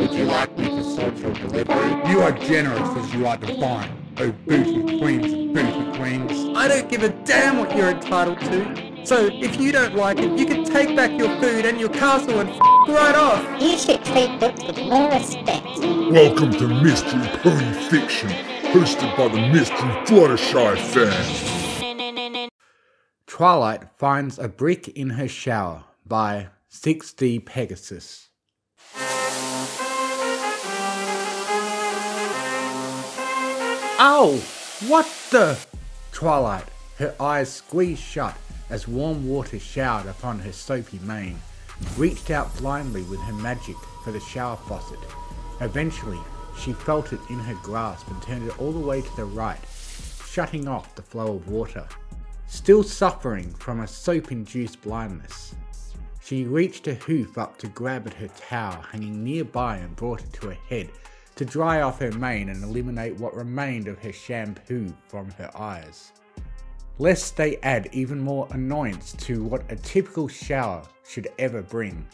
Would you like me to sort your delivery? You are generous as you are divine, oh booty queens and booty queens. I don't give a damn what you're entitled to. So if you don't like it, you can take back your food and your castle and f- right off. You should treat books with more respect. Welcome to Mystery Pony Fiction, hosted by the Mystery Fluttershy fan. Twilight finds a brick in her shower by 6D Pegasus. Ow! What the? Twilight, her eyes squeezed shut as warm water showered upon her soapy mane, reached out blindly with her magic for the shower faucet. Eventually, she felt it in her grasp and turned it all the way to the right, shutting off the flow of water. Still suffering from a soap induced blindness, she reached her hoof up to grab at her towel hanging nearby and brought it to her head to dry off her mane and eliminate what remained of her shampoo from her eyes. Lest they add even more annoyance to what a typical shower should ever bring.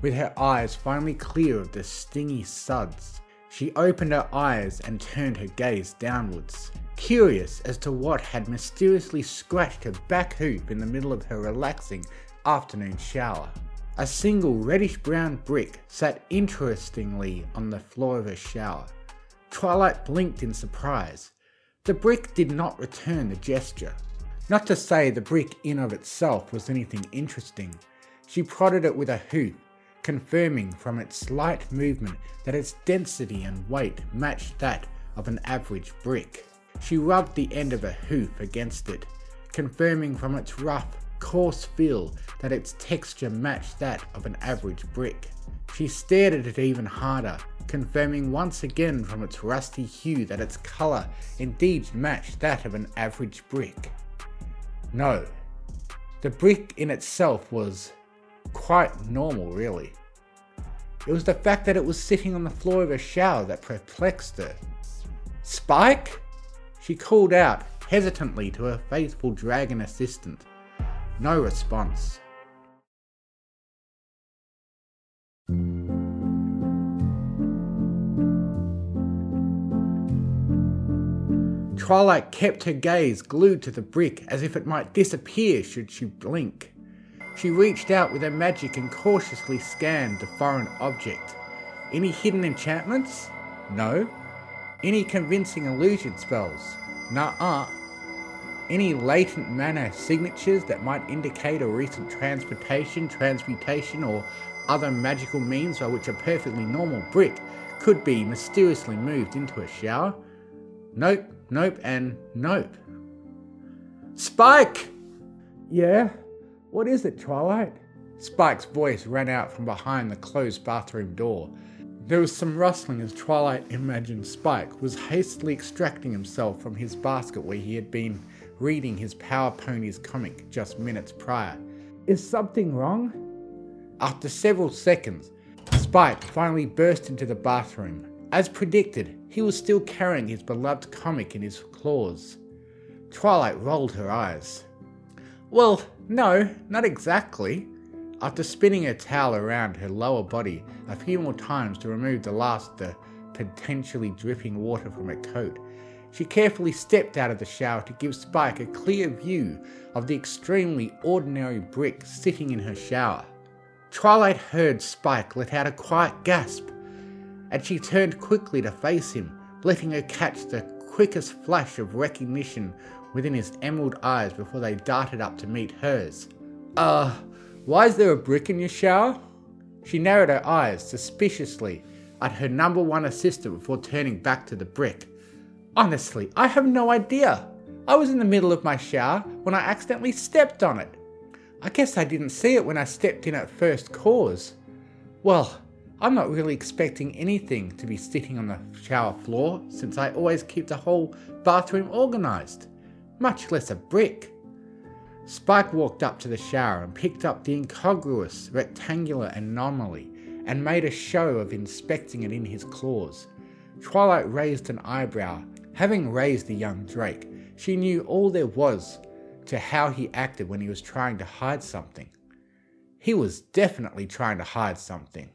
With her eyes finally clear of the stingy suds, she opened her eyes and turned her gaze downwards, curious as to what had mysteriously scratched her back hoop in the middle of her relaxing afternoon shower. A single reddish brown brick sat interestingly on the floor of her shower. Twilight blinked in surprise. The brick did not return the gesture. Not to say the brick in of itself was anything interesting. She prodded it with a hoof, confirming from its slight movement that its density and weight matched that of an average brick. She rubbed the end of a hoof against it, confirming from its rough, coarse feel that its texture matched that of an average brick. She stared at it even harder, confirming once again from its rusty hue that its colour indeed matched that of an average brick. No, the brick in itself was quite normal, really. It was the fact that it was sitting on the floor of a shower that perplexed her. Spike? She called out hesitantly to her faithful dragon assistant. No response. Twilight kept her gaze glued to the brick as if it might disappear should she blink. She reached out with her magic and cautiously scanned the foreign object. Any hidden enchantments? No. Any convincing illusion spells? Nah-uh. Any latent mana signatures that might indicate a recent transportation, transmutation, or other magical means by which a perfectly normal brick could be mysteriously moved into a shower? Nope, nope, and nope. Spike! Yeah? What is it, Twilight? Spike's voice rang out from behind the closed bathroom door. There was some rustling as Twilight imagined Spike was hastily extracting himself from his basket where he had been reading his Power Ponies comic just minutes prior. Is something wrong? After several seconds, Spike finally burst into the bathroom. As predicted, he was still carrying his beloved comic in his claws. Twilight rolled her eyes. Well, no, not exactly. After spinning her towel around her lower body a few more times to remove the last of the potentially dripping water from her coat, she carefully stepped out of the shower to give Spike a clear view of the extremely ordinary brick sitting in her shower. Twilight heard Spike let out a quiet gasp, and she turned quickly to face him, letting her catch the quickest flash of recognition within his emerald eyes before they darted up to meet hers. Uh, why is there a brick in your shower? She narrowed her eyes suspiciously at her number one assistant before turning back to the brick. Honestly, I have no idea. I was in the middle of my shower when I accidentally stepped on it. I guess I didn't see it when I stepped in at first cause. Well, I'm not really expecting anything to be sitting on the shower floor since I always keep the whole bathroom organised, much less a brick. Spike walked up to the shower and picked up the incongruous rectangular anomaly and made a show of inspecting it in his claws. Twilight raised an eyebrow. Having raised the young Drake, she knew all there was to how he acted when he was trying to hide something. He was definitely trying to hide something.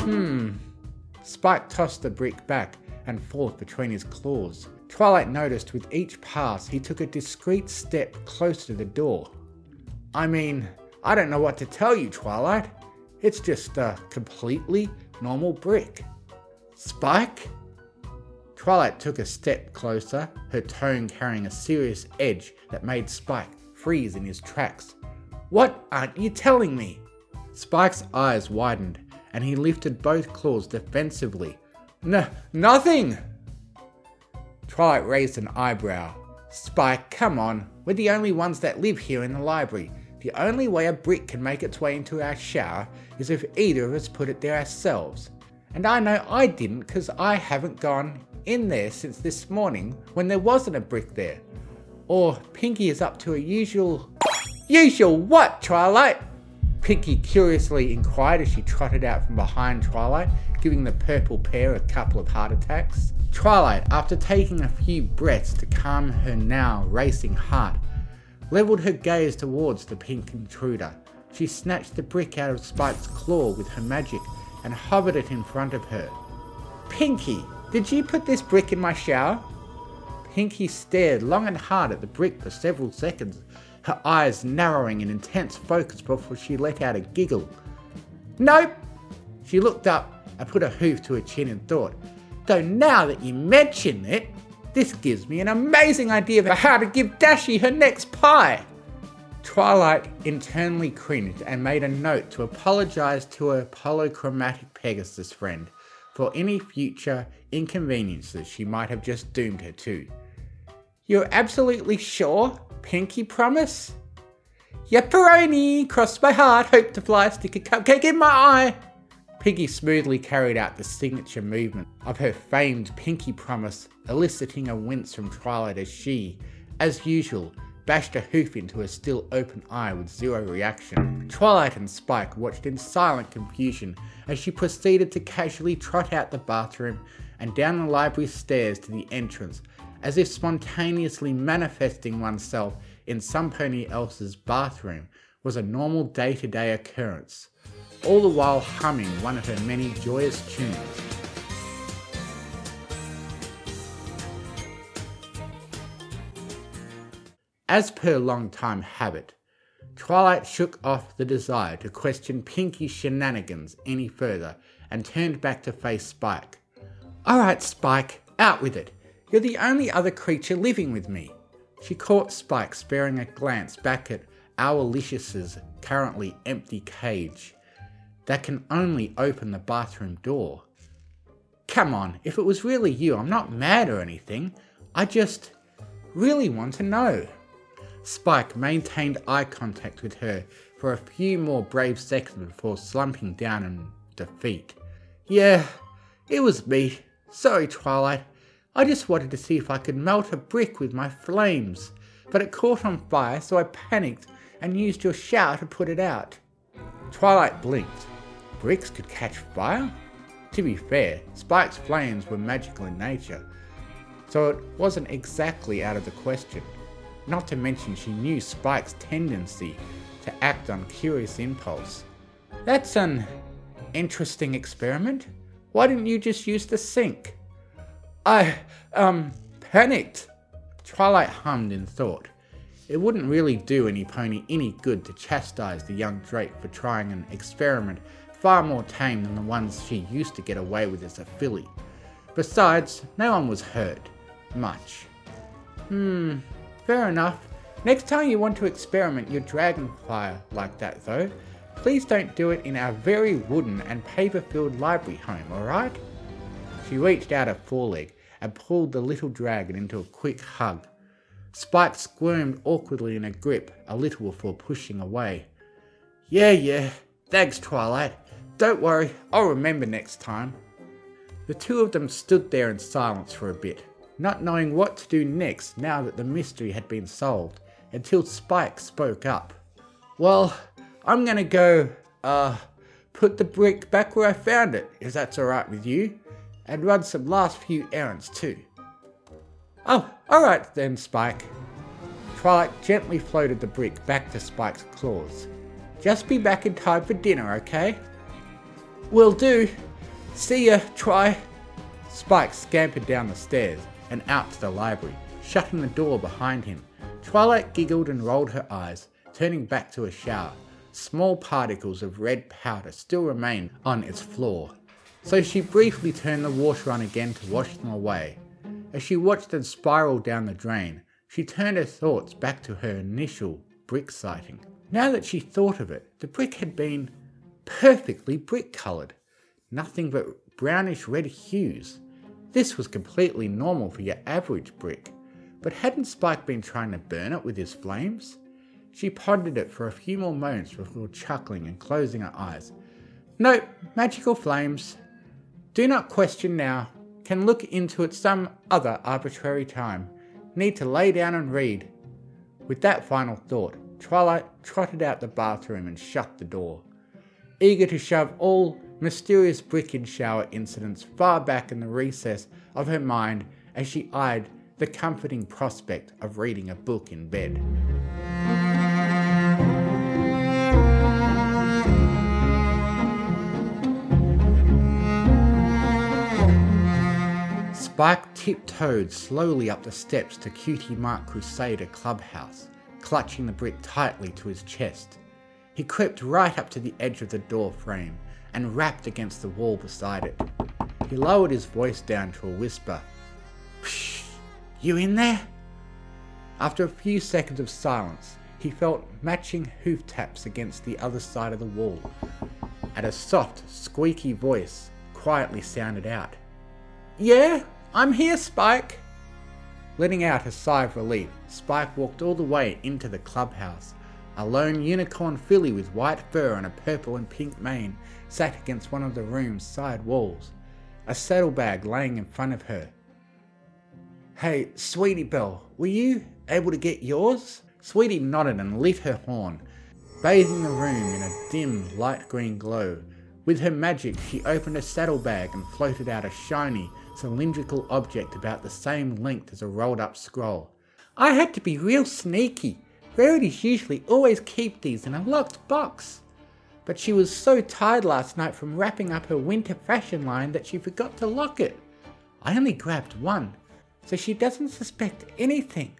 Hmm. Spike tossed the brick back and forth between his claws. Twilight noticed with each pass he took a discreet step closer to the door. I mean, I don't know what to tell you, Twilight. It's just a completely normal brick. Spike? Twilight took a step closer, her tone carrying a serious edge that made Spike freeze in his tracks. What aren't you telling me? Spike's eyes widened and he lifted both claws defensively. N- nothing! Twilight raised an eyebrow. Spike, come on, we're the only ones that live here in the library. The only way a brick can make its way into our shower is if either of us put it there ourselves. And I know I didn't because I haven't gone in there since this morning when there wasn't a brick there. Or Pinkie is up to a usual. Usual what, Twilight? Pinkie curiously inquired as she trotted out from behind Twilight, giving the purple pair a couple of heart attacks. Twilight, after taking a few breaths to calm her now racing heart, levelled her gaze towards the pink intruder. She snatched the brick out of Spike's claw with her magic and hovered it in front of her. Pinkie, did you put this brick in my shower? Pinkie stared long and hard at the brick for several seconds, her eyes narrowing in intense focus before she let out a giggle. Nope! She looked up and put a hoof to her chin and thought, though now that you mention it, this gives me an amazing idea for how to give Dashie her next pie. Twilight internally cringed and made a note to apologize to her polychromatic Pegasus friend for any future inconveniences she might have just doomed her to. You're absolutely sure? Pinky promise? Yepperoni, cross my heart, hope to fly, stick a cupcake in my eye. Piggy smoothly carried out the signature movement of her famed pinky promise, eliciting a wince from Twilight as she, as usual, bashed a hoof into a still open eye with zero reaction. Twilight and Spike watched in silent confusion as she proceeded to casually trot out the bathroom and down the library stairs to the entrance, as if spontaneously manifesting oneself in somebody else's bathroom was a normal day to day occurrence all the while humming one of her many joyous tunes. As per long-time habit, Twilight shook off the desire to question Pinkie's shenanigans any further and turned back to face Spike. Alright, Spike, out with it. You're the only other creature living with me. She caught Spike sparing a glance back at Owlicious' currently empty cage that can only open the bathroom door. Come on, if it was really you, I'm not mad or anything. I just really want to know. Spike maintained eye contact with her for a few more brave seconds before slumping down in defeat. Yeah, it was me. Sorry, Twilight. I just wanted to see if I could melt a brick with my flames, but it caught on fire, so I panicked and used your shower to put it out. Twilight blinked bricks could catch fire? To be fair, Spike's flames were magical in nature, so it wasn't exactly out of the question. Not to mention she knew Spike's tendency to act on curious impulse. That's an interesting experiment. Why didn't you just use the sink? I, um, panicked. Twilight hummed in thought. It wouldn't really do any pony any good to chastise the young Drake for trying an experiment far more tame than the ones she used to get away with as a filly. Besides, no one was hurt. Much. Hmm, fair enough. Next time you want to experiment your dragonfire like that though, please don't do it in our very wooden and paper-filled library home, alright? She reached out a foreleg and pulled the little dragon into a quick hug. Spike squirmed awkwardly in a grip a little before pushing away. Yeah, yeah, thanks Twilight. Don't worry, I'll remember next time. The two of them stood there in silence for a bit, not knowing what to do next now that the mystery had been solved, until Spike spoke up. Well, I'm gonna go, uh, put the brick back where I found it, if that's alright with you, and run some last few errands too. Oh, alright then, Spike. Twilight gently floated the brick back to Spike's claws. Just be back in time for dinner, okay? Will do. See ya, Twi. Spike scampered down the stairs and out to the library, shutting the door behind him. Twilight giggled and rolled her eyes, turning back to a shower. Small particles of red powder still remained on its floor, so she briefly turned the water on again to wash them away. As she watched them spiral down the drain, she turned her thoughts back to her initial brick sighting. Now that she thought of it, the brick had been perfectly brick coloured, nothing but brownish red hues. This was completely normal for your average brick, but hadn't Spike been trying to burn it with his flames? She pondered it for a few more moments before chuckling and closing her eyes. No, magical flames. Do not question now. Can look into it some other arbitrary time. Need to lay down and read. With that final thought, Twilight trotted out the bathroom and shut the door. Eager to shove all mysterious brick and shower incidents far back in the recess of her mind as she eyed the comforting prospect of reading a book in bed. Spike tiptoed slowly up the steps to Cutie Mark Crusader Clubhouse, clutching the brick tightly to his chest. He crept right up to the edge of the door frame and rapped against the wall beside it. He lowered his voice down to a whisper. Psh, you in there? After a few seconds of silence, he felt matching hoof taps against the other side of the wall. And a soft, squeaky voice quietly sounded out. Yeah, I'm here, Spike. Letting out a sigh of relief, Spike walked all the way into the clubhouse. A lone unicorn filly with white fur and a purple and pink mane sat against one of the room's side walls, a saddlebag laying in front of her. Hey, Sweetie Belle, were you able to get yours? Sweetie nodded and lit her horn, bathing the room in a dim light green glow. With her magic, she opened a saddlebag and floated out a shiny, cylindrical object about the same length as a rolled up scroll. I had to be real sneaky. Rarity's usually always keep these in a locked box. But she was so tired last night from wrapping up her winter fashion line that she forgot to lock it. I only grabbed one, so she doesn't suspect anything.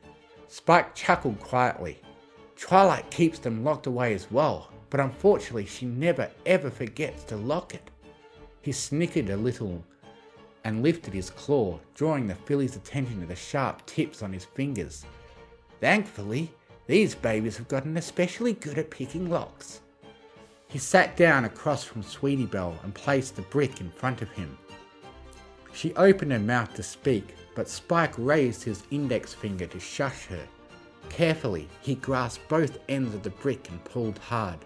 Spike chuckled quietly. Twilight keeps them locked away as well, but unfortunately she never ever forgets to lock it. He snickered a little and lifted his claw, drawing the filly's attention to the sharp tips on his fingers. Thankfully, these babies have gotten especially good at picking locks. He sat down across from Sweetie Belle and placed the brick in front of him. She opened her mouth to speak, but Spike raised his index finger to shush her. Carefully, he grasped both ends of the brick and pulled hard.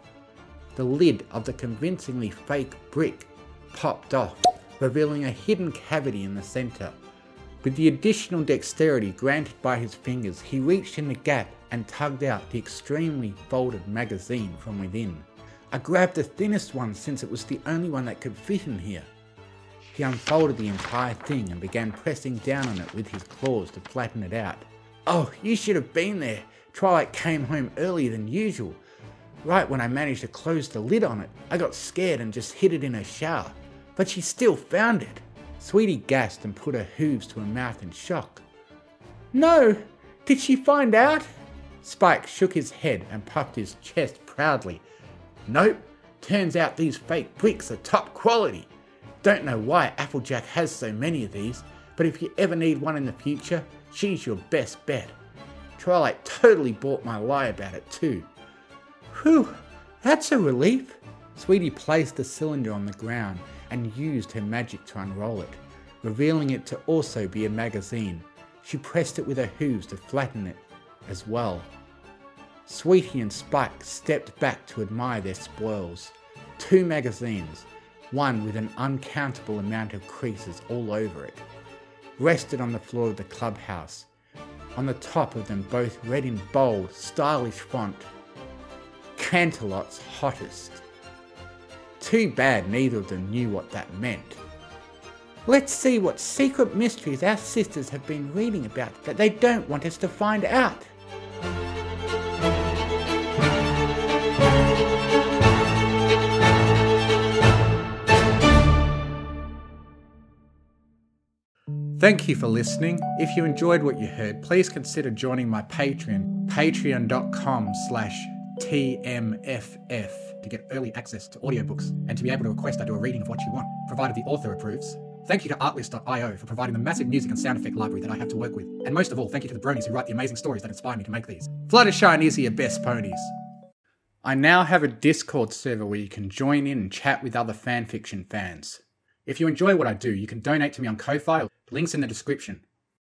The lid of the convincingly fake brick popped off, revealing a hidden cavity in the centre. With the additional dexterity granted by his fingers, he reached in the gap and tugged out the extremely folded magazine from within. I grabbed the thinnest one since it was the only one that could fit in here. He unfolded the entire thing and began pressing down on it with his claws to flatten it out. Oh, you should have been there. Twilight came home earlier than usual. Right when I managed to close the lid on it, I got scared and just hid it in her shower. But she still found it. Sweetie gasped and put her hooves to her mouth in shock. No! Did she find out? Spike shook his head and puffed his chest proudly. Nope. Turns out these fake bricks are top quality. Don't know why Applejack has so many of these, but if you ever need one in the future, she's your best bet. Twilight totally bought my lie about it too. Whew, that's a relief. Sweetie placed the cylinder on the ground and used her magic to unroll it, revealing it to also be a magazine. She pressed it with her hooves to flatten it as well. Sweetie and Spike stepped back to admire their spoils. Two magazines, one with an uncountable amount of creases all over it, rested on the floor of the clubhouse. On the top of them, both read in bold, stylish font Canterlot's hottest. Too bad neither of them knew what that meant. Let's see what secret mysteries our sisters have been reading about that they don't want us to find out. Thank you for listening. If you enjoyed what you heard, please consider joining my Patreon, patreon.com slash TMFF, to get early access to audiobooks and to be able to request I do a reading of what you want, provided the author approves. Thank you to Artlist.io for providing the massive music and sound effect library that I have to work with. And most of all, thank you to the bronies who write the amazing stories that inspire me to make these. Fluttershy and Izzy are best ponies. I now have a Discord server where you can join in and chat with other fanfiction fans. If you enjoy what I do, you can donate to me on Ko-Fi, links in the description.